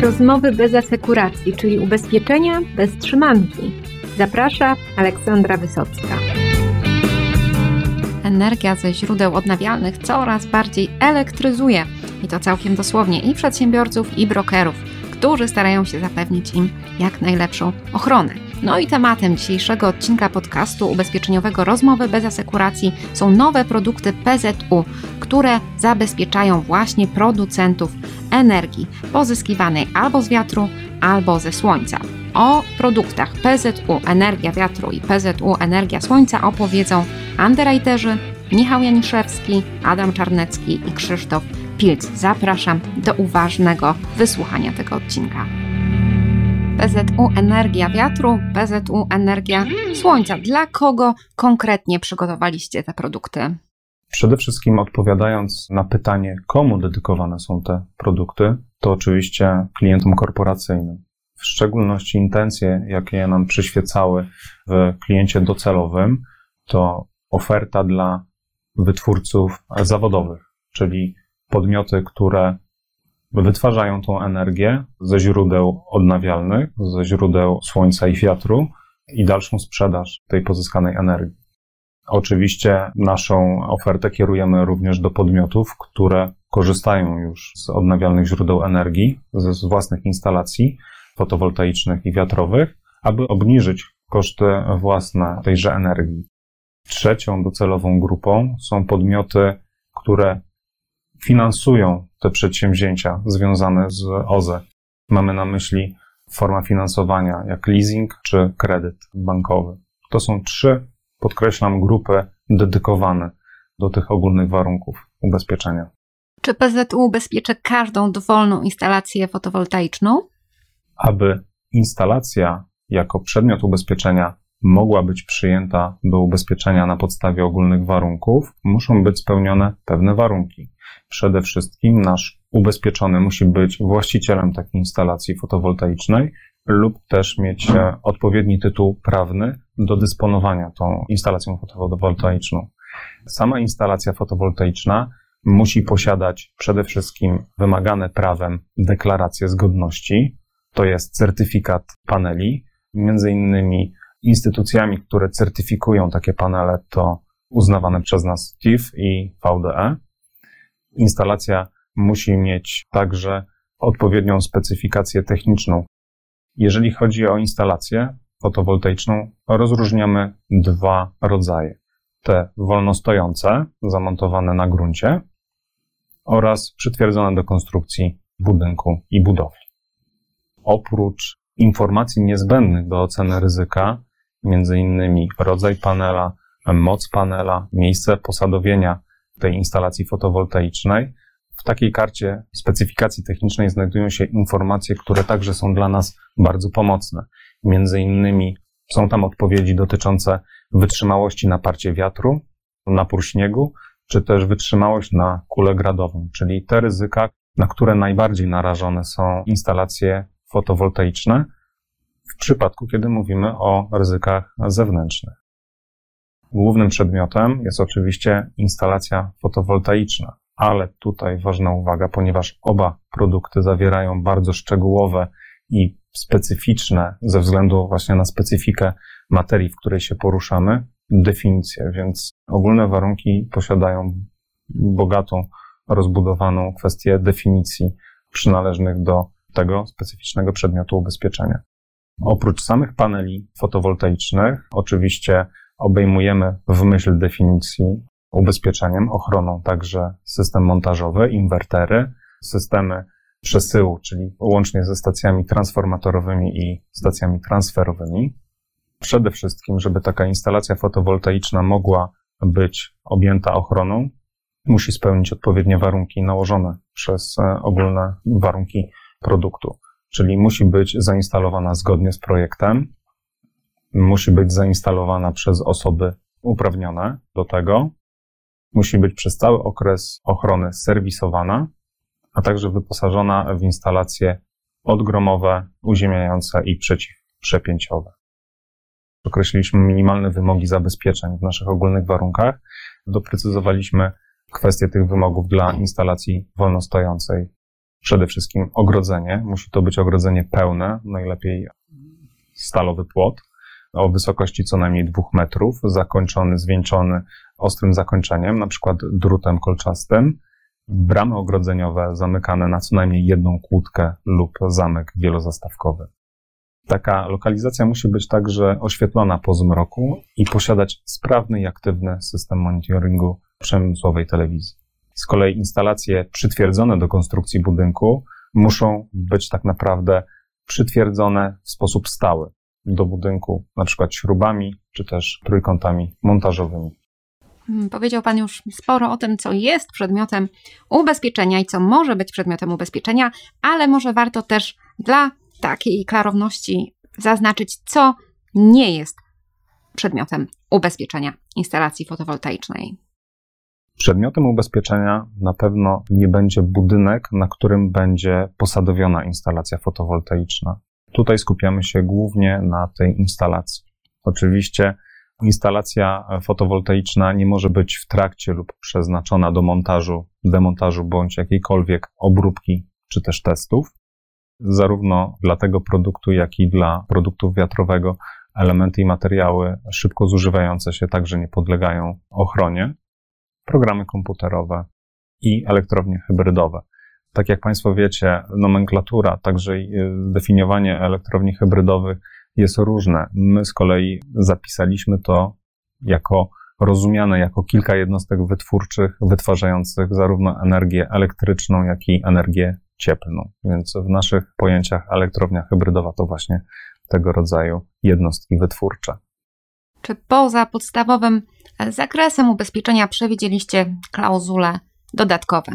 Rozmowy bez asekuracji, czyli ubezpieczenia bez trzymanki. Zaprasza Aleksandra Wysocka. Energia ze źródeł odnawialnych coraz bardziej elektryzuje i to całkiem dosłownie i przedsiębiorców, i brokerów, którzy starają się zapewnić im jak najlepszą ochronę. No i tematem dzisiejszego odcinka podcastu ubezpieczeniowego Rozmowy bez asekuracji są nowe produkty PZU, które zabezpieczają właśnie producentów energii pozyskiwanej albo z wiatru, albo ze słońca. O produktach PZU Energia Wiatru i PZU Energia Słońca opowiedzą underwriterzy Michał Janiszewski, Adam Czarnecki i Krzysztof Pilc. Zapraszam do uważnego wysłuchania tego odcinka. PZU Energia Wiatru, PZU Energia Słońca. Dla kogo konkretnie przygotowaliście te produkty? Przede wszystkim odpowiadając na pytanie, komu dedykowane są te produkty, to oczywiście klientom korporacyjnym. W szczególności intencje, jakie nam przyświecały w kliencie docelowym, to oferta dla wytwórców zawodowych, czyli podmioty, które wytwarzają tą energię ze źródeł odnawialnych, ze źródeł słońca i wiatru i dalszą sprzedaż tej pozyskanej energii. Oczywiście naszą ofertę kierujemy również do podmiotów, które korzystają już z odnawialnych źródeł energii, z własnych instalacji fotowoltaicznych i wiatrowych, aby obniżyć koszty własne tejże energii. Trzecią docelową grupą są podmioty, które finansują te przedsięwzięcia związane z OZE. Mamy na myśli forma finansowania jak leasing czy kredyt bankowy. To są trzy, podkreślam, grupy dedykowane do tych ogólnych warunków ubezpieczenia. Czy PZU ubezpieczy każdą dowolną instalację fotowoltaiczną? Aby instalacja jako przedmiot ubezpieczenia mogła być przyjęta do ubezpieczenia na podstawie ogólnych warunków, muszą być spełnione pewne warunki. Przede wszystkim nasz ubezpieczony musi być właścicielem takiej instalacji fotowoltaicznej lub też mieć e, odpowiedni tytuł prawny do dysponowania tą instalacją fotowoltaiczną. Sama instalacja fotowoltaiczna musi posiadać przede wszystkim wymagane prawem deklarację zgodności, to jest certyfikat paneli, między innymi instytucjami, które certyfikują takie panele, to uznawane przez nas TIF i VDE. Instalacja musi mieć także odpowiednią specyfikację techniczną. Jeżeli chodzi o instalację fotowoltaiczną, rozróżniamy dwa rodzaje. Te wolnostojące, zamontowane na gruncie oraz przytwierdzone do konstrukcji budynku i budowli. Oprócz informacji niezbędnych do oceny ryzyka, innymi rodzaj panela, moc panela, miejsce posadowienia tej instalacji fotowoltaicznej. W takiej karcie specyfikacji technicznej znajdują się informacje, które także są dla nas bardzo pomocne. Między innymi są tam odpowiedzi dotyczące wytrzymałości na parcie wiatru, napór śniegu, czy też wytrzymałość na kulę gradową, czyli te ryzyka, na które najbardziej narażone są instalacje fotowoltaiczne w przypadku, kiedy mówimy o ryzykach zewnętrznych. Głównym przedmiotem jest oczywiście instalacja fotowoltaiczna, ale tutaj ważna uwaga, ponieważ oba produkty zawierają bardzo szczegółowe i specyficzne, ze względu właśnie na specyfikę materii, w której się poruszamy, definicje, więc ogólne warunki posiadają bogatą, rozbudowaną kwestię definicji przynależnych do tego specyficznego przedmiotu ubezpieczenia. Oprócz samych paneli fotowoltaicznych, oczywiście obejmujemy w myśl definicji ubezpieczeniem, ochroną także system montażowy, inwertery, systemy przesyłu, czyli łącznie ze stacjami transformatorowymi i stacjami transferowymi. Przede wszystkim, żeby taka instalacja fotowoltaiczna mogła być objęta ochroną, musi spełnić odpowiednie warunki nałożone przez e, ogólne warunki produktu. Czyli musi być zainstalowana zgodnie z projektem, musi być zainstalowana przez osoby uprawnione do tego, musi być przez cały okres ochrony serwisowana, a także wyposażona w instalacje odgromowe, uziemiające i przeciwprzepięciowe. Określiliśmy minimalne wymogi zabezpieczeń w naszych ogólnych warunkach. Doprecyzowaliśmy kwestie tych wymogów dla instalacji wolnostojącej Przede wszystkim ogrodzenie. Musi to być ogrodzenie pełne, najlepiej stalowy płot o wysokości co najmniej dwóch metrów, zakończony, zwieńczony ostrym zakończeniem, na przykład drutem kolczastym. Bramy ogrodzeniowe zamykane na co najmniej jedną kłódkę lub zamek wielozastawkowy. Taka lokalizacja musi być także oświetlona po zmroku i posiadać sprawny i aktywny system monitoringu przemysłowej telewizji. Z kolei instalacje przytwierdzone do konstrukcji budynku muszą być tak naprawdę przytwierdzone w sposób stały do budynku, na przykład śrubami czy też trójkątami montażowymi. Hmm, powiedział Pan już sporo o tym, co jest przedmiotem ubezpieczenia i co może być przedmiotem ubezpieczenia, ale może warto też dla takiej klarowności zaznaczyć, co nie jest przedmiotem ubezpieczenia instalacji fotowoltaicznej. Przedmiotem ubezpieczenia na pewno nie będzie budynek, na którym będzie posadowiona instalacja fotowoltaiczna. Tutaj skupiamy się głównie na tej instalacji. Oczywiście instalacja fotowoltaiczna nie może być w trakcie lub przeznaczona do montażu, demontażu bądź jakiejkolwiek obróbki czy też testów. Zarówno dla tego produktu, jak i dla produktów wiatrowego elementy i materiały szybko zużywające się także nie podlegają ochronie. Programy komputerowe i elektrownie hybrydowe. Tak jak Państwo wiecie, nomenklatura, także definiowanie elektrowni hybrydowych jest różne. My z kolei zapisaliśmy to jako rozumiane jako kilka jednostek wytwórczych, wytwarzających zarówno energię elektryczną, jak i energię cieplną. Więc w naszych pojęciach elektrownia hybrydowa to właśnie tego rodzaju jednostki wytwórcze. Czy poza podstawowym zakresem ubezpieczenia przewidzieliście klauzule dodatkowe?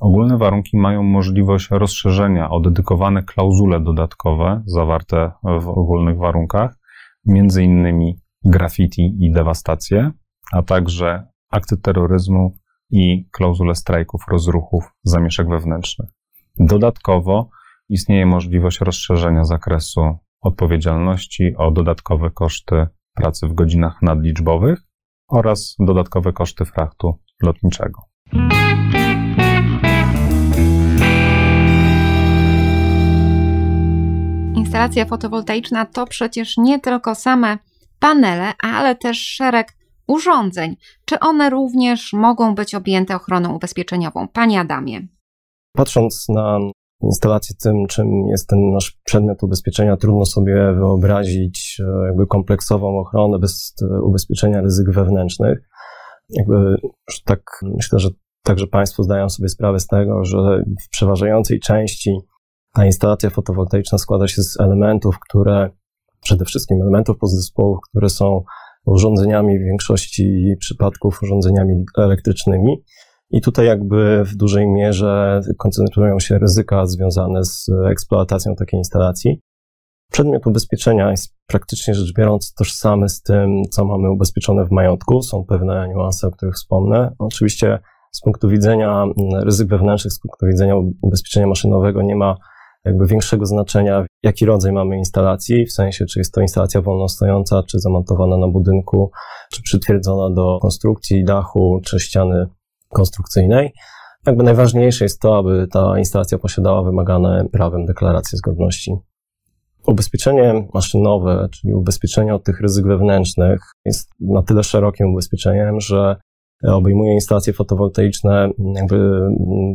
Ogólne warunki mają możliwość rozszerzenia o dedykowane klauzule dodatkowe zawarte w ogólnych warunkach, między innymi graffiti i dewastację, a także akty terroryzmu i klauzule strajków, rozruchów, zamieszek wewnętrznych. Dodatkowo istnieje możliwość rozszerzenia zakresu odpowiedzialności o dodatkowe koszty pracy w godzinach nadliczbowych oraz dodatkowe koszty frachtu lotniczego. Instalacja fotowoltaiczna to przecież nie tylko same panele, ale też szereg urządzeń. Czy one również mogą być objęte ochroną ubezpieczeniową? Panie Adamie. Patrząc na instalację tym, czym jest ten nasz przedmiot ubezpieczenia, trudno sobie wyobrazić e, jakby kompleksową ochronę bez e, ubezpieczenia ryzyk wewnętrznych. Jakby tak myślę, że także Państwo zdają sobie sprawę z tego, że w przeważającej części ta instalacja fotowoltaiczna składa się z elementów, które, przede wszystkim elementów podzespołów, które są urządzeniami w większości przypadków urządzeniami elektrycznymi. I tutaj jakby w dużej mierze koncentrują się ryzyka związane z eksploatacją takiej instalacji. Przedmiot ubezpieczenia jest praktycznie rzecz biorąc tożsamy z tym, co mamy ubezpieczone w majątku. Są pewne niuanse, o których wspomnę. Oczywiście z punktu widzenia ryzyk wewnętrznych, z punktu widzenia ubezpieczenia maszynowego nie ma jakby większego znaczenia, jaki rodzaj mamy instalacji, w sensie czy jest to instalacja wolnostojąca, czy zamontowana na budynku, czy przytwierdzona do konstrukcji dachu, czy ściany konstrukcyjnej. Jakby najważniejsze jest to, aby ta instalacja posiadała wymagane prawem deklaracje zgodności. Ubezpieczenie maszynowe, czyli ubezpieczenie od tych ryzyk wewnętrznych, jest na tyle szerokim ubezpieczeniem, że obejmuje instalacje fotowoltaiczne jakby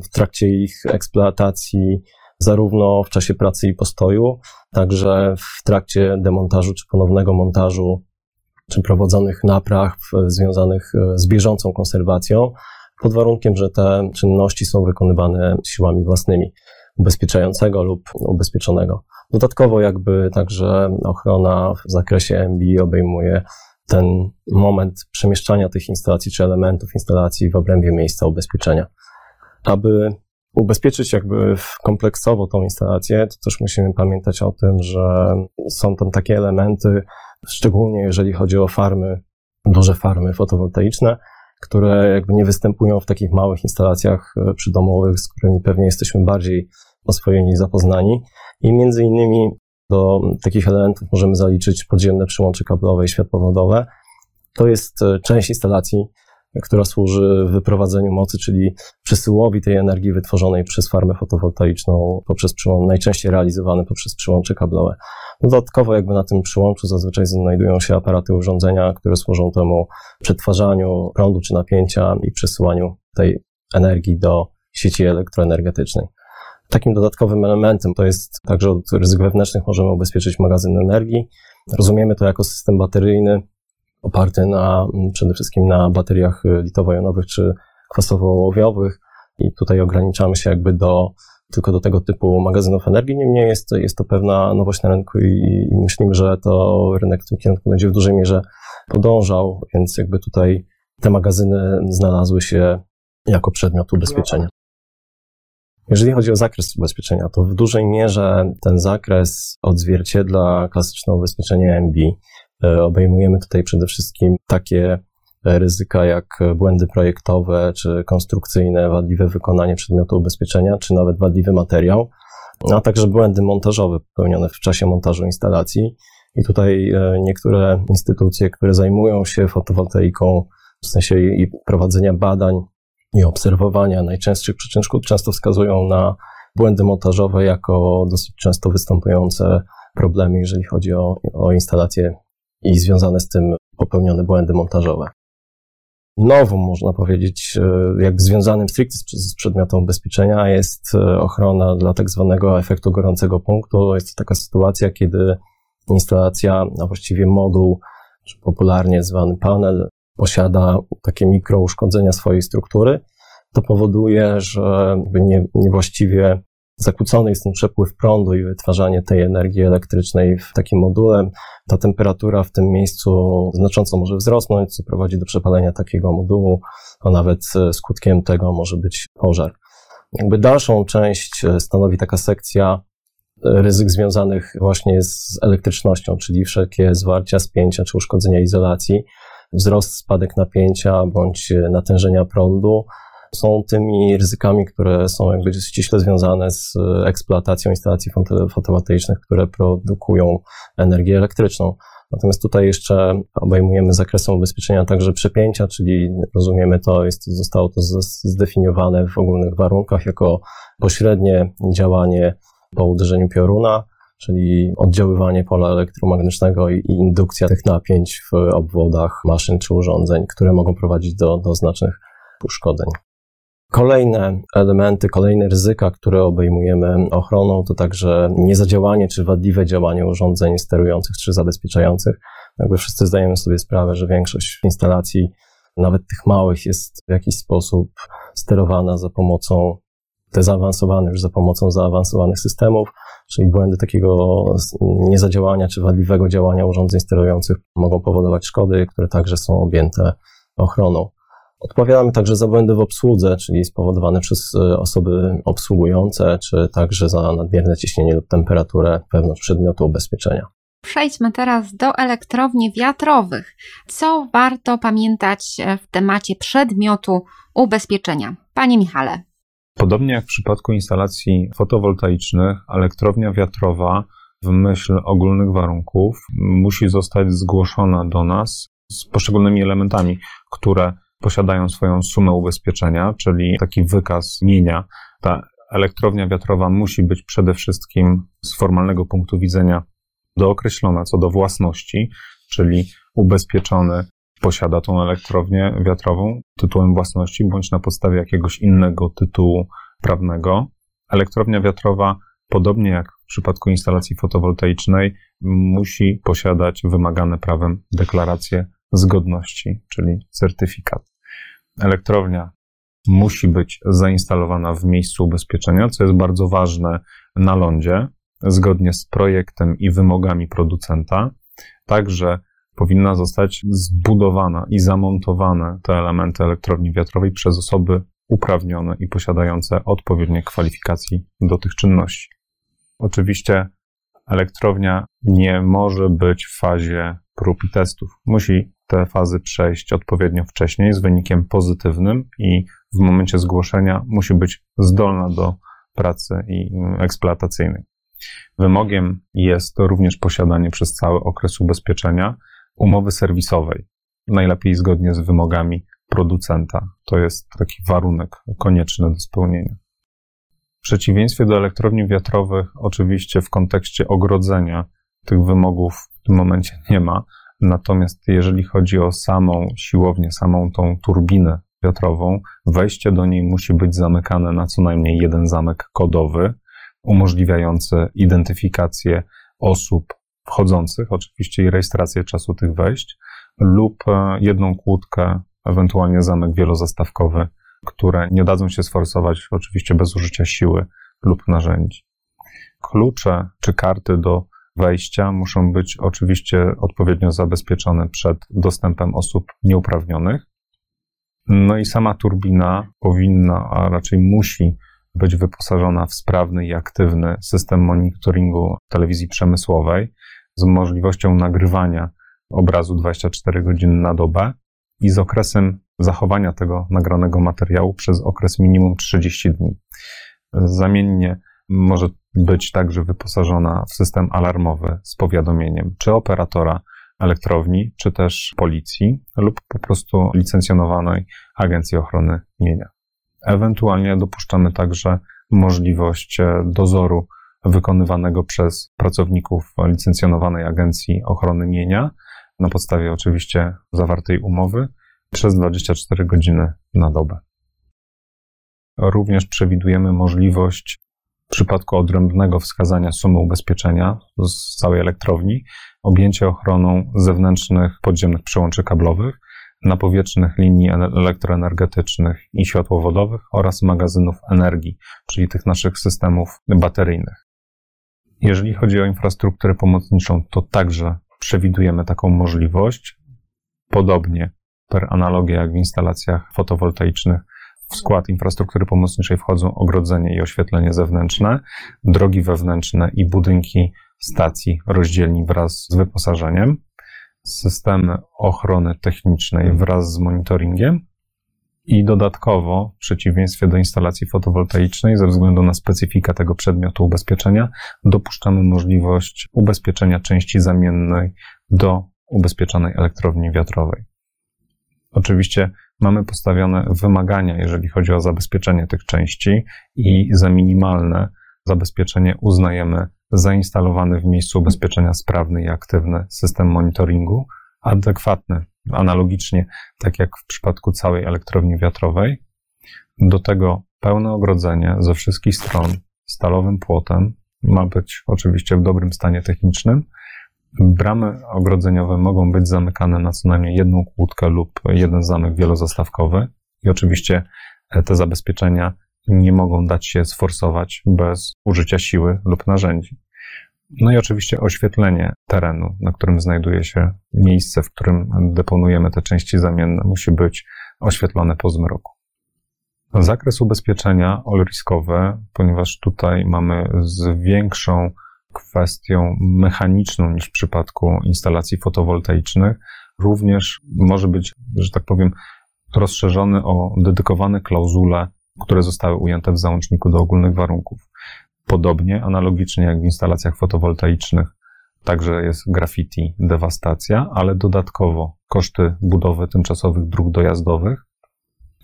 w trakcie ich eksploatacji, zarówno w czasie pracy i postoju, także w trakcie demontażu czy ponownego montażu, czy prowadzonych napraw związanych e, z bieżącą konserwacją, pod warunkiem, że te czynności są wykonywane siłami własnymi ubezpieczającego lub ubezpieczonego. Dodatkowo jakby także ochrona w zakresie MBI obejmuje ten moment przemieszczania tych instalacji czy elementów instalacji w obrębie miejsca ubezpieczenia. Aby ubezpieczyć jakby kompleksowo tą instalację, to też musimy pamiętać o tym, że są tam takie elementy, szczególnie jeżeli chodzi o farmy, duże farmy fotowoltaiczne, które jakby nie występują w takich małych instalacjach e, przydomowych, z którymi pewnie jesteśmy bardziej oswojeni zapoznani. I między innymi do takich elementów możemy zaliczyć podziemne przyłącze kablowe i światłowodowe. To jest e, część instalacji, która służy wyprowadzeniu mocy, czyli przesyłowi tej energii wytworzonej przez farmę fotowoltaiczną poprzez najczęściej realizowany poprzez przyłącze kablowe. Dodatkowo jakby na tym przyłączu zazwyczaj znajdują się aparaty urządzenia, które służą temu przetwarzaniu prądu czy napięcia i przesyłaniu tej energii do sieci elektroenergetycznej. Takim dodatkowym elementem to jest także od ryzyk wewnętrznych możemy ubezpieczyć magazyn energii. Rozumiemy to jako system bateryjny oparty na, przede wszystkim na bateriach litowo-jonowych czy kwasowo-ołowiowych i tutaj ograniczamy się jakby do tylko do tego typu magazynów energii. Niemniej jest, jest to pewna nowość na rynku i, i myślimy, że to rynek w tym kierunku będzie w dużej mierze podążał, więc jakby tutaj te magazyny znalazły się jako przedmiot ubezpieczenia. Jeżeli chodzi o zakres ubezpieczenia, to w dużej mierze ten zakres odzwierciedla klasyczne ubezpieczenie MB. E, obejmujemy tutaj przede wszystkim takie ryzyka jak błędy projektowe czy konstrukcyjne, wadliwe wykonanie przedmiotu ubezpieczenia, czy nawet wadliwy materiał, a także błędy montażowe popełnione w czasie montażu instalacji. I tutaj e, niektóre instytucje, które zajmują się fotowoltaiką, w sensie i prowadzenia badań i obserwowania najczęstszych przyczyn szkód, często wskazują na błędy montażowe jako dosyć często występujące problemy, jeżeli chodzi o, o instalacje i związane z tym popełnione błędy montażowe nową, można powiedzieć, e, jakby związanym stricte z przedmiotem ubezpieczenia jest e, ochrona dla tak zwanego efektu gorącego punktu. Jest to taka sytuacja, kiedy instalacja, a właściwie moduł, czy popularnie zwany panel, posiada takie mikrouszkodzenia swojej struktury. To powoduje, że nie, niewłaściwie zakłócony jest ten przepływ prądu i wytwarzanie tej energii elektrycznej w takim module. Ta temperatura w tym miejscu znacząco może wzrosnąć, co prowadzi do przepalenia takiego modułu, a nawet e, skutkiem tego może być pożar. Jakby dalszą część e, stanowi taka sekcja e, ryzyk związanych właśnie z elektrycznością, czyli wszelkie zwarcia, spięcia czy uszkodzenia izolacji, wzrost, spadek napięcia bądź natężenia prądu, są tymi ryzykami, które są jakby ściśle związane z e, eksploatacją instalacji fotowoltaicznych, które produkują energię elektryczną. Natomiast tutaj jeszcze obejmujemy zakresem ubezpieczenia także przepięcia, czyli rozumiemy to, jest, zostało to zdefiniowane w ogólnych warunkach jako pośrednie działanie po uderzeniu pioruna, czyli oddziaływanie pola elektromagnetycznego i indukcja tych napięć w obwodach maszyn czy urządzeń, które mogą prowadzić do, do znacznych uszkodzeń. Kolejne elementy, kolejne ryzyka, które obejmujemy ochroną, to także niezadziałanie czy wadliwe działanie urządzeń sterujących czy zabezpieczających. Jakby wszyscy zdajemy sobie sprawę, że większość instalacji, nawet tych małych, jest w jakiś sposób sterowana za pomocą te zaawansowane już za pomocą zaawansowanych systemów, czyli błędy takiego niezadziałania czy wadliwego działania urządzeń sterujących mogą powodować szkody, które także są objęte ochroną. Odpowiadamy także za błędy w obsłudze, czyli spowodowane przez e, osoby obsługujące, czy także za nadmierne ciśnienie lub temperaturę wewnątrz przedmiotu ubezpieczenia. Przejdźmy teraz do elektrowni wiatrowych. Co warto pamiętać e, w temacie przedmiotu ubezpieczenia? Panie Michale. Podobnie jak w przypadku instalacji fotowoltaicznych, elektrownia wiatrowa w myśl ogólnych warunków musi zostać zgłoszona do nas z poszczególnymi elementami, które posiadają swoją sumę ubezpieczenia, czyli taki wykaz mienia. Ta elektrownia wiatrowa musi być przede wszystkim z formalnego punktu widzenia dookreślona co do własności, czyli ubezpieczony posiada tą elektrownię wiatrową tytułem własności bądź na podstawie jakiegoś innego tytułu prawnego. Elektrownia wiatrowa, podobnie jak w przypadku instalacji fotowoltaicznej, musi posiadać wymagane prawem deklaracje zgodności, czyli certyfikat elektrownia musi być zainstalowana w miejscu ubezpieczenia, co jest bardzo ważne na lądzie, zgodnie z projektem i wymogami producenta. Także powinna zostać zbudowana i zamontowane te elementy elektrowni wiatrowej przez osoby uprawnione i posiadające odpowiednie kwalifikacje do tych czynności. Oczywiście elektrownia nie może być w fazie prób i testów. Musi te fazy przejść odpowiednio wcześniej z wynikiem pozytywnym i w momencie zgłoszenia musi być zdolna do pracy i eksploatacyjnej. Wymogiem jest również posiadanie przez cały okres ubezpieczenia umowy serwisowej, najlepiej zgodnie z wymogami producenta. To jest taki warunek konieczny do spełnienia. W przeciwieństwie do elektrowni wiatrowych, oczywiście w kontekście ogrodzenia tych wymogów w tym momencie nie ma. Natomiast jeżeli chodzi o samą siłownię, samą tą turbinę wiatrową, wejście do niej musi być zamykane na co najmniej jeden zamek kodowy, umożliwiający identyfikację osób wchodzących, oczywiście i rejestrację czasu tych wejść, lub e, jedną kłódkę, ewentualnie zamek wielozastawkowy, które nie dadzą się sforsować, oczywiście bez użycia siły lub narzędzi. Klucze czy karty do wejścia muszą być oczywiście odpowiednio zabezpieczone przed dostępem osób nieuprawnionych. No i sama turbina powinna, a raczej musi być wyposażona w sprawny i aktywny system monitoringu telewizji przemysłowej z możliwością nagrywania obrazu 24 godziny na dobę i z okresem zachowania tego nagranego materiału przez okres minimum 30 dni. Zamiennie może być także wyposażona w system alarmowy z powiadomieniem czy operatora elektrowni, czy też policji lub po prostu licencjonowanej Agencji Ochrony Mienia. Ewentualnie dopuszczamy także możliwość e, dozoru wykonywanego przez pracowników licencjonowanej Agencji Ochrony Mienia na podstawie oczywiście zawartej umowy przez 24 godziny na dobę. Również przewidujemy możliwość w przypadku odrębnego wskazania sumy ubezpieczenia z całej elektrowni objęcie ochroną zewnętrznych podziemnych przełączy kablowych, napowietrznych linii elektroenergetycznych i światłowodowych oraz magazynów energii, czyli tych naszych systemów bateryjnych. Jeżeli chodzi o infrastrukturę pomocniczą, to także przewidujemy taką możliwość. Podobnie per analogię jak w instalacjach fotowoltaicznych, w skład infrastruktury pomocniczej wchodzą ogrodzenie i oświetlenie zewnętrzne, drogi wewnętrzne i budynki stacji rozdzielni wraz z wyposażeniem, systemy ochrony technicznej wraz z monitoringiem i dodatkowo, w przeciwieństwie do instalacji fotowoltaicznej, ze względu na specyfikę tego przedmiotu ubezpieczenia, dopuszczamy możliwość ubezpieczenia części zamiennej do ubezpieczonej elektrowni wiatrowej. Oczywiście mamy postawione wymagania, jeżeli chodzi o zabezpieczenie tych części i za minimalne zabezpieczenie uznajemy zainstalowany w miejscu ubezpieczenia sprawny i aktywny system monitoringu, adekwatny, analogicznie, tak jak w przypadku całej elektrowni wiatrowej. Do tego pełne ogrodzenie ze wszystkich stron stalowym płotem, ma być oczywiście w dobrym stanie technicznym, Bramy ogrodzeniowe mogą być zamykane na co najmniej jedną kłódkę lub jeden zamek wielozastawkowy i oczywiście e, te zabezpieczenia nie mogą dać się sforsować bez użycia siły lub narzędzi. No i oczywiście oświetlenie terenu, na którym znajduje się miejsce, w którym deponujemy te części zamienne, musi być oświetlone po zmroku. Zakres ubezpieczenia all-riskowe, ponieważ tutaj mamy z większą kwestią mechaniczną niż w przypadku instalacji fotowoltaicznych, również może być, że tak powiem, rozszerzony o dedykowane klauzule, które zostały ujęte w załączniku do ogólnych warunków. Podobnie, analogicznie jak w instalacjach fotowoltaicznych, także jest graffiti, dewastacja, ale dodatkowo koszty budowy tymczasowych dróg dojazdowych.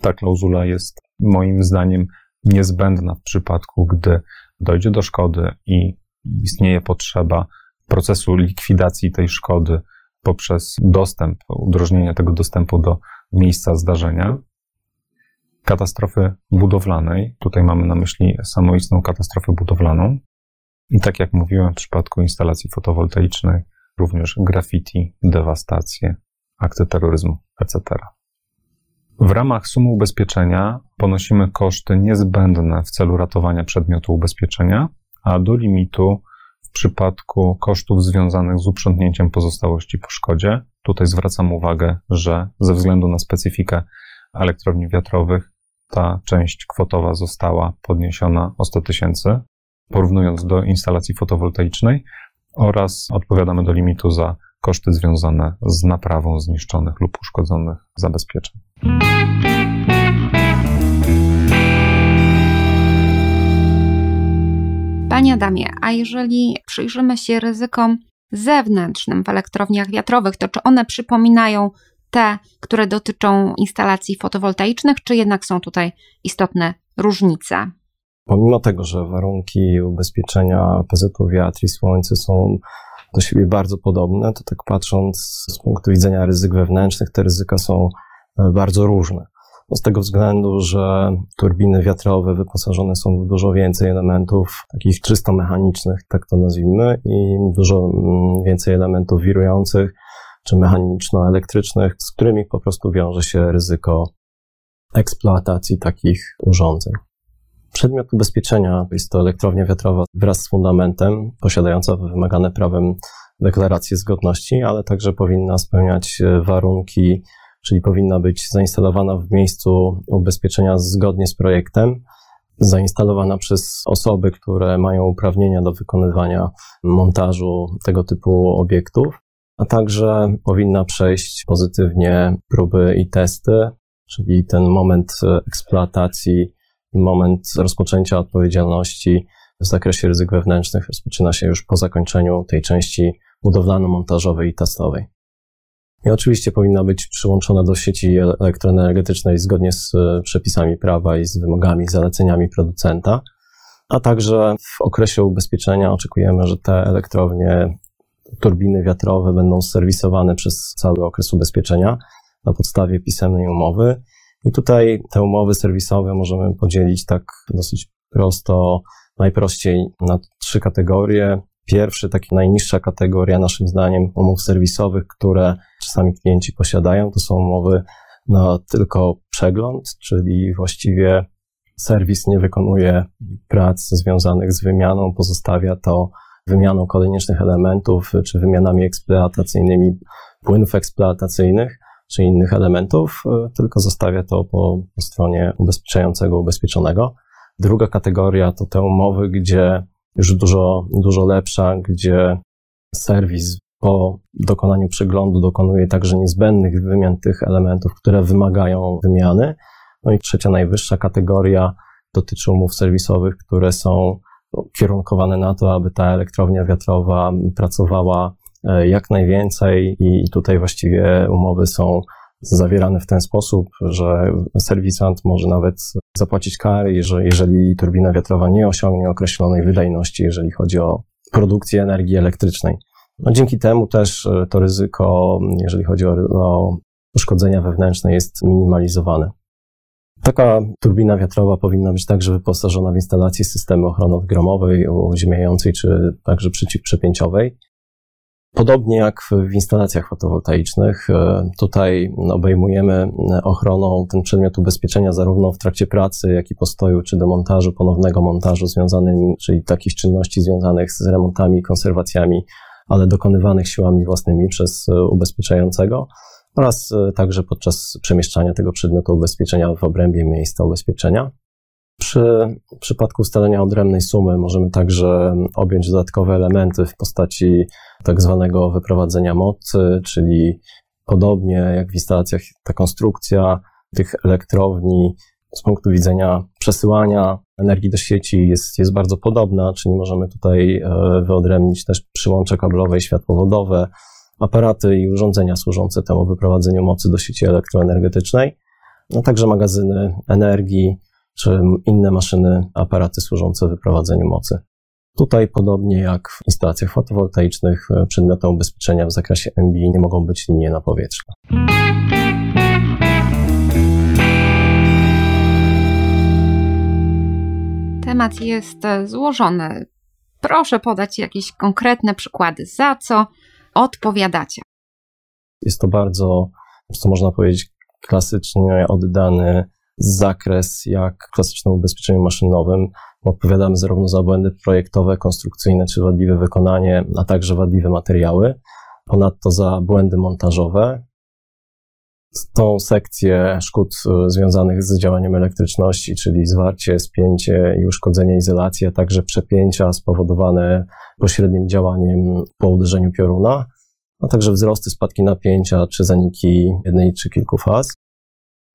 Ta klauzula jest moim zdaniem niezbędna w przypadku, gdy dojdzie do szkody i istnieje potrzeba procesu likwidacji tej szkody poprzez dostęp, udrożnienie tego dostępu do miejsca zdarzenia. Katastrofy budowlanej, tutaj mamy na myśli samoistną katastrofę budowlaną. I tak jak mówiłem, w przypadku instalacji fotowoltaicznej, również graffiti, dewastacje, akty terroryzmu, etc. W ramach sumy ubezpieczenia ponosimy koszty niezbędne w celu ratowania przedmiotu ubezpieczenia, a do limitu w przypadku kosztów związanych z uprzątnięciem pozostałości po szkodzie. Tutaj zwracam uwagę, że ze względu na specyfikę elektrowni wiatrowych ta część kwotowa została podniesiona o 100 tysięcy, porównując do instalacji fotowoltaicznej oraz odpowiadamy do limitu za koszty związane z naprawą zniszczonych lub uszkodzonych zabezpieczeń. Panie Adamie, a jeżeli przyjrzymy się ryzykom zewnętrznym w elektrowniach wiatrowych, to czy one przypominają te, które dotyczą instalacji fotowoltaicznych, czy jednak są tutaj istotne różnice? Pomimo tego, że warunki ubezpieczenia PZU wiatr i słońce są do siebie bardzo podobne, to tak patrząc z punktu widzenia ryzyk wewnętrznych, te ryzyka są e, bardzo różne. No z tego względu, że turbiny wiatrowe wyposażone są w dużo więcej elementów takich czysto mechanicznych, tak to nazwijmy, i dużo mm, więcej elementów wirujących czy mechaniczno-elektrycznych, z którymi po prostu wiąże się ryzyko eksploatacji takich urządzeń. Przedmiot ubezpieczenia jest to elektrownia wiatrowa wraz z fundamentem, posiadająca wymagane prawem deklarację zgodności, ale także powinna spełniać e, warunki, czyli powinna być zainstalowana w miejscu ubezpieczenia zgodnie z projektem, zainstalowana przez osoby, które mają uprawnienia do wykonywania montażu tego typu obiektów, a także powinna przejść pozytywnie próby i testy, czyli ten moment e, eksploatacji moment rozpoczęcia odpowiedzialności w zakresie ryzyk wewnętrznych rozpoczyna się już po zakończeniu tej części budowlano-montażowej i testowej. I oczywiście powinna być przyłączona do sieci elektroenergetycznej zgodnie z e, przepisami prawa i z wymogami, zaleceniami producenta, a także w okresie ubezpieczenia oczekujemy, że te elektrownie, turbiny wiatrowe będą serwisowane przez cały okres ubezpieczenia na podstawie pisemnej umowy i tutaj te umowy serwisowe możemy podzielić tak dosyć prosto, najprościej na trzy kategorie. Pierwszy, taki najniższa kategoria, naszym zdaniem, umów serwisowych, które czasami klienci posiadają, to są umowy na tylko przegląd, czyli właściwie serwis nie wykonuje prac związanych z wymianą, pozostawia to wymianą koniecznych elementów czy wymianami eksploatacyjnymi płynów eksploatacyjnych czy innych elementów, e, tylko zostawia to po, po stronie ubezpieczającego, ubezpieczonego. Druga kategoria to te umowy, gdzie już dużo, dużo lepsza, gdzie serwis po dokonaniu przeglądu dokonuje także niezbędnych wymian tych elementów, które wymagają wymiany. No i trzecia, najwyższa kategoria dotyczy umów serwisowych, które są kierunkowane na to, aby ta elektrownia wiatrowa pracowała E, jak najwięcej i tutaj właściwie umowy są zawierane w ten sposób, że serwisant może nawet zapłacić kary, jeżeli, jeżeli turbina wiatrowa nie osiągnie określonej wydajności, jeżeli chodzi o produkcję energii elektrycznej. No dzięki temu też e, to ryzyko, jeżeli chodzi o, o uszkodzenia wewnętrzne, jest minimalizowane. Taka turbina wiatrowa powinna być także wyposażona w instalację systemu ochrony odgromowej, uziemiającej czy także przeciwprzepięciowej. Podobnie jak w instalacjach fotowoltaicznych, e, tutaj obejmujemy ochroną ten przedmiot ubezpieczenia zarówno w trakcie pracy, jak i postoju, czy demontażu, ponownego montażu związanym, czyli takich czynności związanych z remontami, konserwacjami, ale dokonywanych siłami własnymi przez e, ubezpieczającego oraz e, także podczas przemieszczania tego przedmiotu ubezpieczenia w obrębie miejsca ubezpieczenia. Przy przypadku ustalenia odrębnej sumy możemy także objąć dodatkowe elementy w postaci tak zwanego wyprowadzenia mocy, czyli podobnie jak w instalacjach ta konstrukcja tych elektrowni z punktu widzenia przesyłania energii do sieci jest, jest bardzo podobna, czyli możemy tutaj e, wyodrębnić też przyłącze kablowe i światłowodowe, aparaty i urządzenia służące temu wyprowadzeniu mocy do sieci elektroenergetycznej, no także magazyny energii, czy inne maszyny, aparaty służące wyprowadzeniu mocy. Tutaj, podobnie jak w instalacjach fotowoltaicznych, e, przedmiotem ubezpieczenia w zakresie MBI nie mogą być linie napowietrzne. Temat jest e, złożony. Proszę podać jakieś konkretne przykłady, za co odpowiadacie. Jest to bardzo, co można powiedzieć, klasycznie oddany zakres jak klasycznym ubezpieczeniu maszynowym. Odpowiadamy zarówno za błędy projektowe, konstrukcyjne czy wadliwe wykonanie, a także wadliwe materiały. Ponadto za błędy montażowe. Tą sekcję szkód e, związanych z działaniem elektryczności, czyli zwarcie, spięcie i uszkodzenie izolacji, a także przepięcia spowodowane pośrednim działaniem po uderzeniu pioruna, a także wzrosty, spadki napięcia czy zaniki jednej czy kilku faz.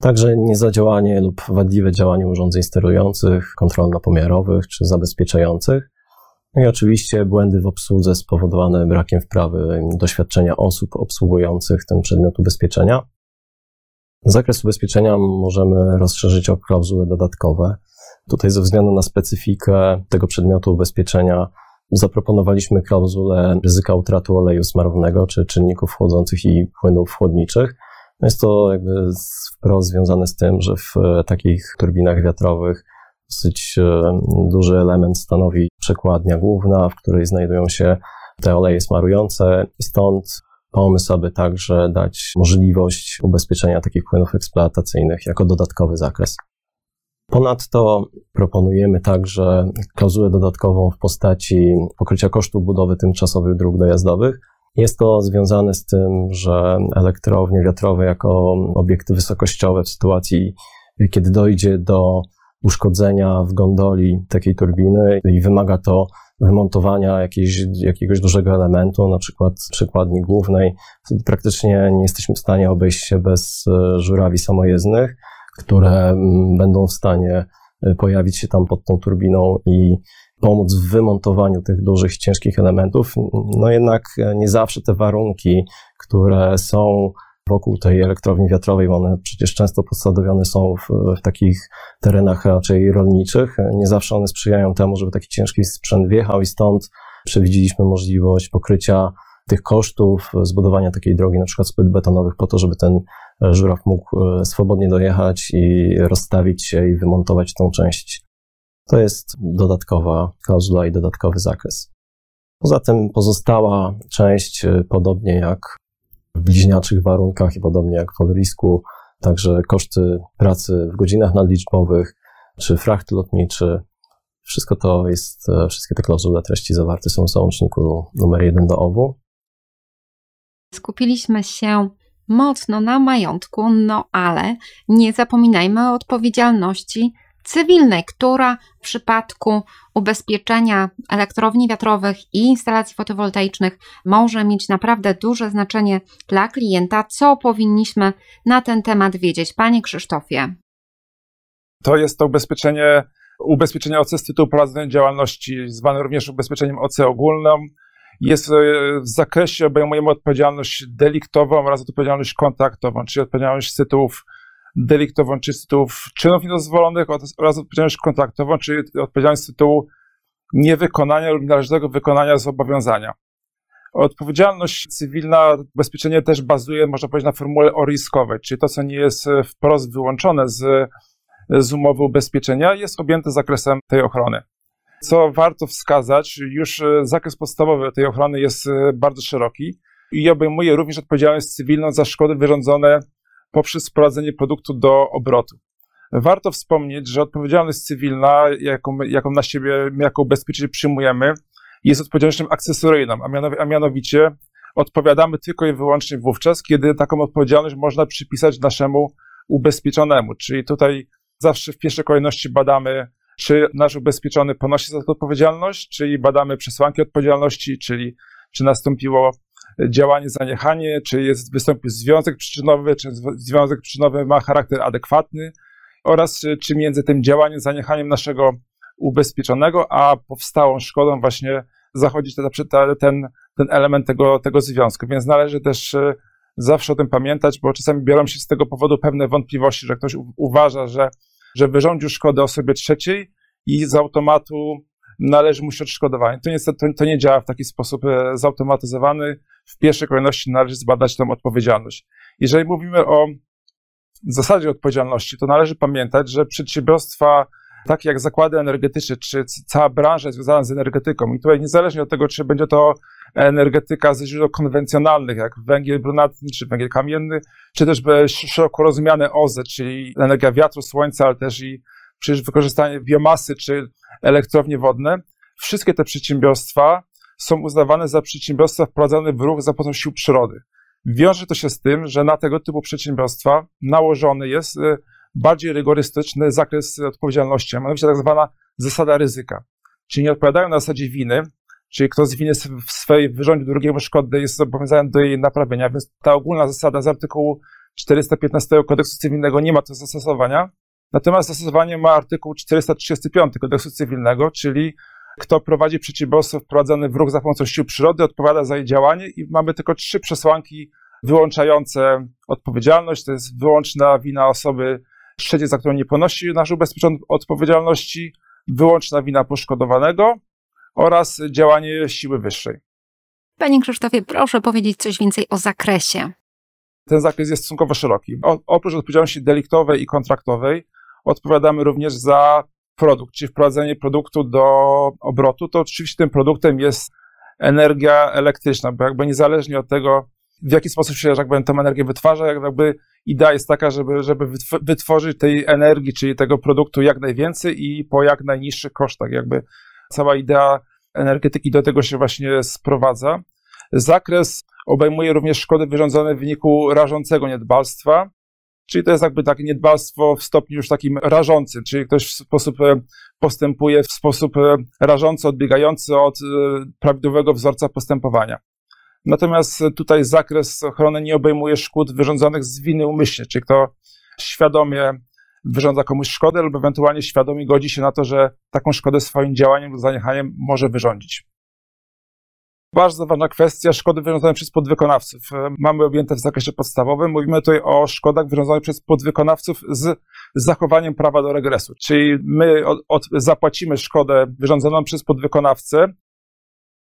Także niezadziałanie lub wadliwe działanie urządzeń sterujących, kontrolno-pomiarowych czy zabezpieczających. No i oczywiście błędy w obsłudze spowodowane brakiem wprawy doświadczenia osób obsługujących ten przedmiot ubezpieczenia. Zakres ubezpieczenia możemy rozszerzyć o klauzule dodatkowe. Tutaj ze względu na specyfikę tego przedmiotu ubezpieczenia zaproponowaliśmy klauzulę ryzyka utraty oleju smarownego, czy czynników chłodzących i płynów chłodniczych. Jest to jakby wprost związane z tym, że w takich turbinach wiatrowych dosyć e, duży element stanowi przekładnia główna, w której znajdują się te oleje smarujące stąd pomysł, aby także dać możliwość ubezpieczenia takich płynów eksploatacyjnych jako dodatkowy zakres. Ponadto proponujemy także klauzulę dodatkową w postaci pokrycia kosztu budowy tymczasowych dróg dojazdowych. Jest to związane z tym, że elektrownie wiatrowe jako obiekty wysokościowe w sytuacji, kiedy dojdzie do uszkodzenia w gondoli takiej turbiny i wymaga to wymontowania jakiejś, jakiegoś dużego elementu, na przykład przykładni głównej, wtedy praktycznie nie jesteśmy w stanie obejść się bez e, żurawi samojezdnych, które będą w stanie e, pojawić się tam pod tą turbiną i pomóc w wymontowaniu tych dużych, ciężkich elementów. No jednak e, nie zawsze te warunki, które są wokół tej elektrowni wiatrowej, bo one przecież często posadowione są w, w, takich terenach raczej rolniczych. Nie zawsze one sprzyjają temu, żeby taki ciężki sprzęt wjechał i stąd przewidzieliśmy możliwość pokrycia tych kosztów, zbudowania takiej drogi, na przykład z płyt betonowych, po to, żeby ten żuraw mógł e, swobodnie dojechać i rozstawić się i wymontować tą część. To jest dodatkowa klauzula i dodatkowy zakres. Poza tym pozostała część, e, podobnie jak w bliźniaczych warunkach i podobnie jak w podrisku, także koszty pracy w godzinach nadliczbowych, czy fracht lotniczy, wszystko to jest, e, wszystkie te klauzule treści zawarte są w załączniku numer 1 do OWU. Skupiliśmy się mocno na majątku, no ale nie zapominajmy o odpowiedzialności cywilnej, która w przypadku ubezpieczenia elektrowni wiatrowych i instalacji fotowoltaicznych może mieć naprawdę duże znaczenie dla klienta. Co powinniśmy na ten temat wiedzieć? Panie Krzysztofie. To jest to ubezpieczenie, ubezpieczenie OC z tytułu prowadzonej działalności, zwane również ubezpieczeniem OC ogólną. Jest e, w zakresie, obejmujemy odpowiedzialność deliktową oraz odpowiedzialność kontraktową, czyli odpowiedzialność z tytułów deliktową, czy z tytułów czynów niedozwolonych oraz odpowiedzialność kontraktową, czyli odpowiedzialność z tytułu niewykonania lub należytego wykonania zobowiązania. Odpowiedzialność cywilna, ubezpieczenie też bazuje, można powiedzieć, na formule oriskowej, czyli to, co nie jest wprost wyłączone z, z umowy ubezpieczenia, jest objęte zakresem tej ochrony. Co warto wskazać, już zakres podstawowy tej ochrony jest bardzo szeroki i obejmuje również odpowiedzialność cywilną za szkody wyrządzone poprzez wprowadzenie produktu do obrotu. Warto wspomnieć, że odpowiedzialność cywilna, jaką, jaką na siebie jako ubezpieczyciel przyjmujemy, jest odpowiedzialnością akcesoryjną, a mianowicie odpowiadamy tylko i wyłącznie wówczas, kiedy taką odpowiedzialność można przypisać naszemu ubezpieczonemu. Czyli tutaj zawsze w pierwszej kolejności badamy, czy nasz ubezpieczony ponosi za to odpowiedzialność, czyli badamy przesłanki odpowiedzialności, czyli czy nastąpiło działanie, zaniechanie, czy jest, wystąpił związek przyczynowy, czy związek przyczynowy ma charakter adekwatny oraz czy między tym działaniem, zaniechaniem naszego ubezpieczonego, a powstałą szkodą właśnie zachodzi ten, ten, ten element tego, tego związku. Więc należy też e, zawsze o tym pamiętać, bo czasami biorą się z tego powodu pewne wątpliwości, że ktoś uważa, że, że wyrządził szkodę osobie trzeciej i z automatu należy mu się odszkodowanie. To, niestety, to, to nie działa w taki sposób e, zautomatyzowany. W pierwszej kolejności należy zbadać tę odpowiedzialność. Jeżeli mówimy o zasadzie odpowiedzialności, to należy pamiętać, że przedsiębiorstwa takie jak zakłady energetyczne, czy cała branża związana z energetyką, i tutaj niezależnie od tego, czy będzie to energetyka ze źródeł konwencjonalnych, jak węgiel brunatny, czy węgiel kamienny, czy też szeroko rozumiane OZE, czyli energia wiatru, słońca, ale też i przecież wykorzystanie biomasy, czy elektrownie wodne, wszystkie te przedsiębiorstwa są uznawane za przedsiębiorstwa wprowadzane w ruch za pomocą sił przyrody. Wiąże to się z tym, że na tego typu przedsiębiorstwa nałożony jest y, bardziej rygorystyczny zakres odpowiedzialności, a mianowicie tak zwana zasada ryzyka. Czyli nie odpowiadają na zasadzie winy, czyli kto z winy w swojej wyrządził drugiemu szkody jest zobowiązany do jej naprawienia, więc ta ogólna zasada z artykułu 415 kodeksu cywilnego nie ma tu zastosowania. Natomiast zastosowanie ma artykuł 435 kodeksu cywilnego, czyli kto prowadzi przedsiębiorstwo wprowadzone w ruch za pomocą sił przyrody, odpowiada za jej działanie i mamy tylko trzy przesłanki wyłączające odpowiedzialność, to jest wyłączna wina osoby trzeciej, za którą nie ponosi nasz ubezpieczony odpowiedzialności, wyłączna wina poszkodowanego oraz działanie siły wyższej. Panie Krzysztofie, proszę powiedzieć coś więcej o zakresie. Ten zakres jest stosunkowo szeroki. O, oprócz odpowiedzialności deliktowej i kontraktowej, odpowiadamy również za produkt, czyli wprowadzenie produktu do obrotu. To oczywiście tym produktem jest energia elektryczna, bo jakby niezależnie od tego, w jaki sposób się jakby tę energię wytwarza, jakby idea jest taka, żeby, żeby wytworzyć tej energii, czyli tego produktu jak najwięcej i po jak najniższych kosztach. Jakby cała idea energetyki do tego się właśnie sprowadza. Zakres obejmuje również szkody wyrządzone w wyniku rażącego niedbalstwa, czyli to jest jakby takie niedbalstwo w stopniu już takim rażącym, czyli ktoś w sposób e, postępuje w sposób e, rażący, odbiegający od e, prawidłowego wzorca postępowania. Natomiast tutaj zakres ochrony nie obejmuje szkód wyrządzonych z winy umyślnie, czyli kto świadomie wyrządza komuś szkodę lub ewentualnie świadomie godzi się na to, że taką szkodę swoim działaniem lub zaniechaniem może wyrządzić. Bardzo ważna kwestia, szkody wyrządzone przez podwykonawców. Mamy objęte w zakresie podstawowym. Mówimy tutaj o szkodach wyrządzonych przez podwykonawców z zachowaniem prawa do regresu. Czyli my od, od, zapłacimy szkodę wyrządzoną przez podwykonawcę,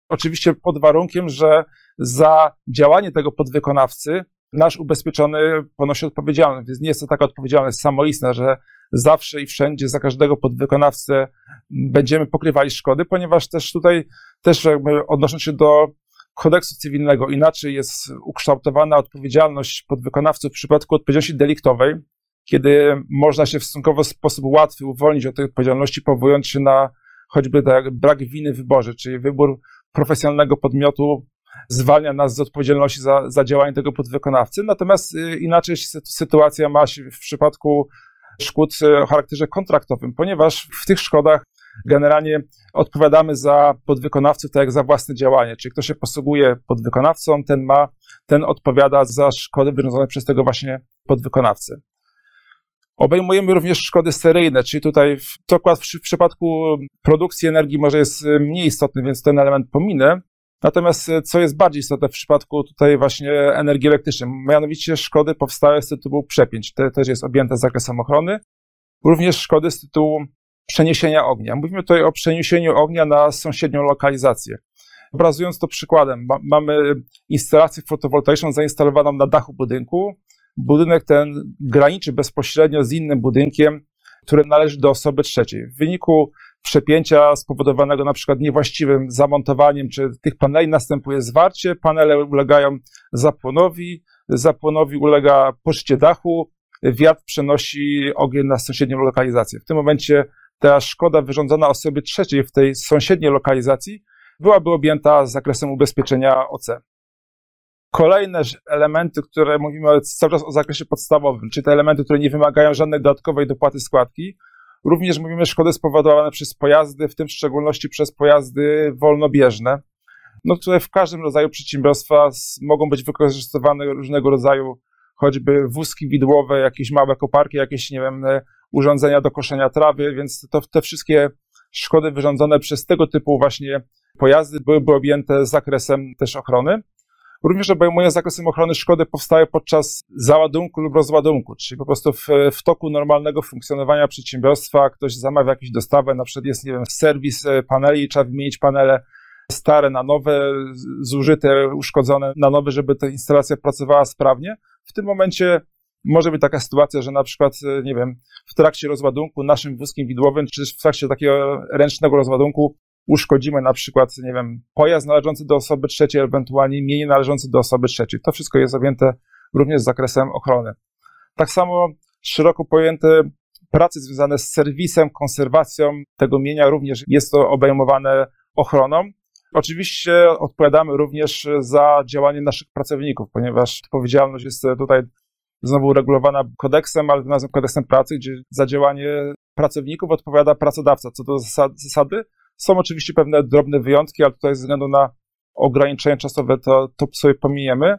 oczywiście pod warunkiem, że za działanie tego podwykonawcy nasz ubezpieczony ponosi odpowiedzialność. Więc nie jest to taka odpowiedzialność samoistna, że zawsze i wszędzie za każdego podwykonawcę będziemy pokrywali szkody, ponieważ też tutaj, też jakby odnosząc się do kodeksu cywilnego, inaczej jest ukształtowana odpowiedzialność podwykonawców w przypadku odpowiedzialności deliktowej, kiedy można się w stosunkowo sposób łatwy uwolnić od tej odpowiedzialności, powołując się na choćby tak, brak winy w wyborze, czyli wybór profesjonalnego podmiotu zwalnia nas z odpowiedzialności za, za działanie tego podwykonawcy. Natomiast y, inaczej sytuacja ma się w przypadku szkód y, o charakterze kontraktowym, ponieważ w tych szkodach generalnie odpowiadamy za podwykonawców tak jak za własne działanie, czyli kto się posługuje podwykonawcą, ten ma, ten odpowiada za szkody wyrządzone przez tego właśnie podwykonawcę. Obejmujemy również szkody seryjne, czyli tutaj to akurat w, w przypadku produkcji energii może jest y, mniej istotny, więc ten element pominę. Natomiast e, co jest bardziej istotne w przypadku tutaj właśnie energii elektrycznej, mianowicie szkody powstałe z tytułu przepięć, to też jest objęte zakresem ochrony, również szkody z tytułu przeniesienia ognia. Mówimy tutaj o przeniesieniu ognia na sąsiednią lokalizację. Obrazując to przykładem, ma, mamy instalację fotowoltaiczną zainstalowaną na dachu budynku. Budynek ten graniczy bezpośrednio z innym budynkiem, który należy do osoby trzeciej. W wyniku przepięcia spowodowanego na przykład niewłaściwym zamontowaniem czy tych paneli następuje zwarcie, panele ulegają zapłonowi, zapłonowi ulega poszycie dachu, wiatr przenosi ogień na sąsiednią lokalizację. W tym momencie ta szkoda wyrządzona osobie trzeciej w tej sąsiedniej lokalizacji byłaby objęta zakresem ubezpieczenia OC. Kolejne elementy, które mówimy cały czas o zakresie podstawowym, czyli te elementy, które nie wymagają żadnej dodatkowej dopłaty składki, Również mówimy szkody spowodowane przez pojazdy, w tym w szczególności przez pojazdy wolnobieżne. No tutaj w każdym rodzaju przedsiębiorstwa mogą być wykorzystywane różnego rodzaju choćby wózki widłowe, jakieś małe koparki, jakieś, nie wiem, urządzenia do koszenia trawy, więc to te wszystkie szkody wyrządzone przez tego typu właśnie pojazdy byłyby objęte zakresem też ochrony. Również obejmuje zakresem ochrony szkody powstałe podczas załadunku lub rozładunku, czyli po prostu w, w toku normalnego funkcjonowania przedsiębiorstwa ktoś zamawia jakąś dostawę, na przykład jest, nie wiem, serwis e, paneli, trzeba wymienić panele stare na nowe, zużyte, uszkodzone na nowe, żeby ta instalacja pracowała sprawnie. W tym momencie może być taka sytuacja, że na przykład, e, nie wiem, w trakcie rozładunku naszym wózkiem widłowym, czy w trakcie takiego ręcznego rozładunku uszkodzimy na przykład, nie wiem, pojazd należący do osoby trzeciej, ewentualnie mienie należące do osoby trzeciej. To wszystko jest objęte również zakresem ochrony. Tak samo szeroko pojęte prace związane z serwisem, konserwacją tego mienia również jest to obejmowane ochroną. Oczywiście odpowiadamy również za działanie naszych pracowników, ponieważ odpowiedzialność jest tutaj znowu regulowana kodeksem, ale tym razem kodeksem pracy, gdzie za działanie pracowników odpowiada pracodawca. Co do zasady, są oczywiście pewne drobne wyjątki, ale tutaj ze względu na ograniczenia czasowe to, to sobie pomijemy.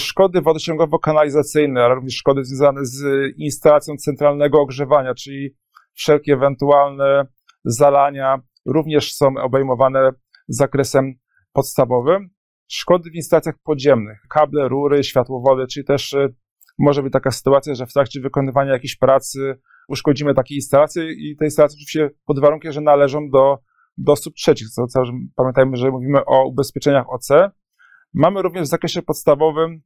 Szkody wodociągowo-kanalizacyjne, ale również szkody związane z instalacją centralnego ogrzewania, czyli wszelkie ewentualne zalania również są obejmowane zakresem podstawowym. szkody w instalacjach podziemnych, kable, rury, światłowody, czyli też y, może być taka sytuacja, że w trakcie wykonywania jakiejś pracy uszkodzimy takie instalacje i te instalacje oczywiście pod warunkiem, że należą do, do osób trzecich. Co, co, pamiętajmy, że mówimy o ubezpieczeniach OC. Mamy również w zakresie podstawowym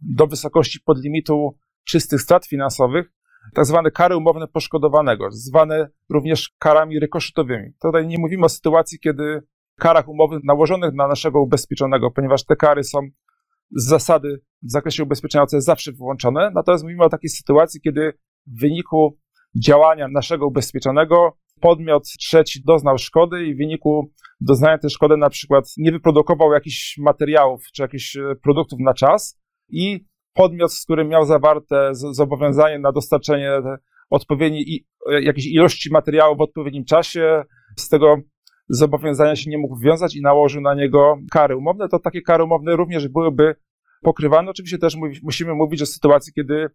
do wysokości podlimitu czystych strat finansowych tak zwane kary umowne poszkodowanego, zwane również karami rykoszetowymi. Tutaj nie mówimy o sytuacji, kiedy karach umowy nałożonych na naszego ubezpieczonego, ponieważ te kary są z zasady w zakresie ubezpieczenia OC zawsze wyłączone. Natomiast mówimy o takiej sytuacji, kiedy w wyniku działania naszego ubezpieczonego podmiot trzeci doznał szkody i w wyniku doznania tej szkody na przykład nie wyprodukował jakichś materiałów czy jakichś e, produktów na czas i podmiot, z którym miał zawarte zobowiązanie na dostarczenie odpowiedniej e, jakiejś ilości materiału w odpowiednim czasie, z tego zobowiązania się nie mógł wiązać i nałożył na niego kary umowne, to takie kary umowne również byłyby pokrywane. Oczywiście też musimy mówić o sytuacji, kiedy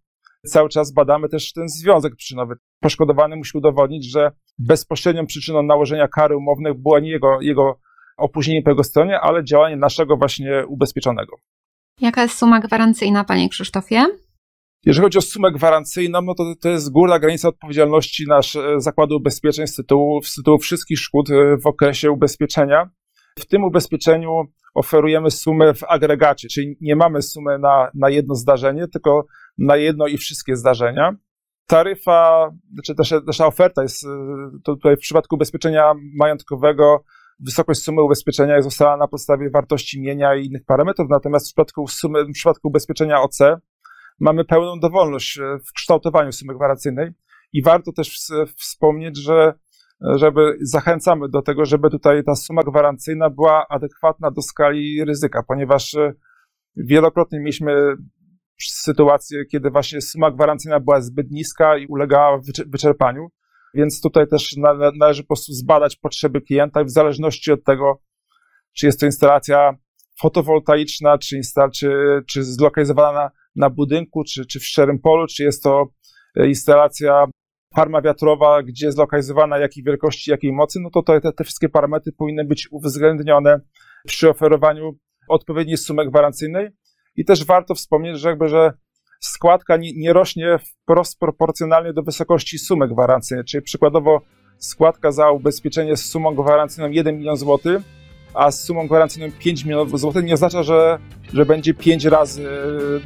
cały czas badamy też ten związek przyczynowy. Poszkodowany musi udowodnić, że bezpośrednią przyczyną nałożenia kary umownej była nie jego, jego opóźnienie po jego stronie, ale działanie naszego właśnie ubezpieczonego. Jaka jest suma gwarancyjna, panie Krzysztofie? Jeżeli chodzi o sumę gwarancyjną, no to, to jest górna granica odpowiedzialności nasz e, Zakładu Ubezpieczeń z tytułu, z tytułu wszystkich szkód e, w okresie ubezpieczenia. W tym ubezpieczeniu oferujemy sumę w agregacie, czyli nie mamy sumy na, na jedno zdarzenie, tylko na jedno i wszystkie zdarzenia. Taryfa, czy znaczy nasza oferta jest, e, to tutaj w przypadku ubezpieczenia majątkowego wysokość sumy ubezpieczenia jest ustalana na podstawie wartości mienia i innych parametrów, natomiast w przypadku, sumy, w przypadku ubezpieczenia OC mamy pełną dowolność e, w kształtowaniu sumy gwarancyjnej i warto też wspomnieć, że żeby zachęcamy do tego, żeby tutaj ta suma gwarancyjna była adekwatna do skali ryzyka, ponieważ e, wielokrotnie mieliśmy sytuację, kiedy właśnie suma gwarancyjna była zbyt niska i ulegała wyczerpaniu. Więc tutaj też należy po prostu zbadać potrzeby klienta i w zależności od tego, czy jest to instalacja fotowoltaiczna, czy, czy, czy zlokalizowana na, na budynku, czy, czy w szczerym polu, czy jest to e, instalacja farma wiatrowa, gdzie jest zlokalizowana, jakiej wielkości, jakiej mocy, no to te, te wszystkie parametry powinny być uwzględnione przy oferowaniu odpowiedniej sumy gwarancyjnej. I też warto wspomnieć, że jakby, że składka nie, nie rośnie wprost proporcjonalnie do wysokości sumy gwarancyjnej, czyli przykładowo składka za ubezpieczenie z sumą gwarancyjną 1 milion złotych, a z sumą gwarancyjną 5 milionów złotych nie oznacza, że, że będzie 5 razy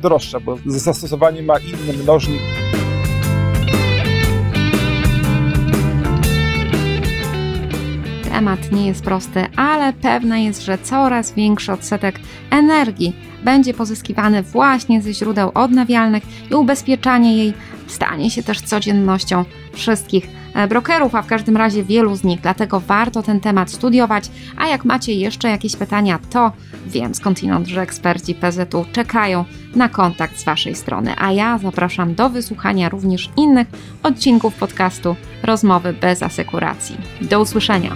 droższa, bo zastosowanie ma inny mnożnik. Temat nie jest prosty, ale pewne jest, że coraz większy odsetek energii będzie pozyskiwany właśnie ze źródeł odnawialnych i ubezpieczanie jej stanie się też codziennością wszystkich e, brokerów, a w każdym razie wielu z nich. Dlatego warto ten temat studiować. A jak macie jeszcze jakieś pytania, to wiem skądinąd, że eksperci PZU czekają na kontakt z Waszej strony. A ja zapraszam do wysłuchania również innych odcinków podcastu Rozmowy bez asekuracji. Do usłyszenia.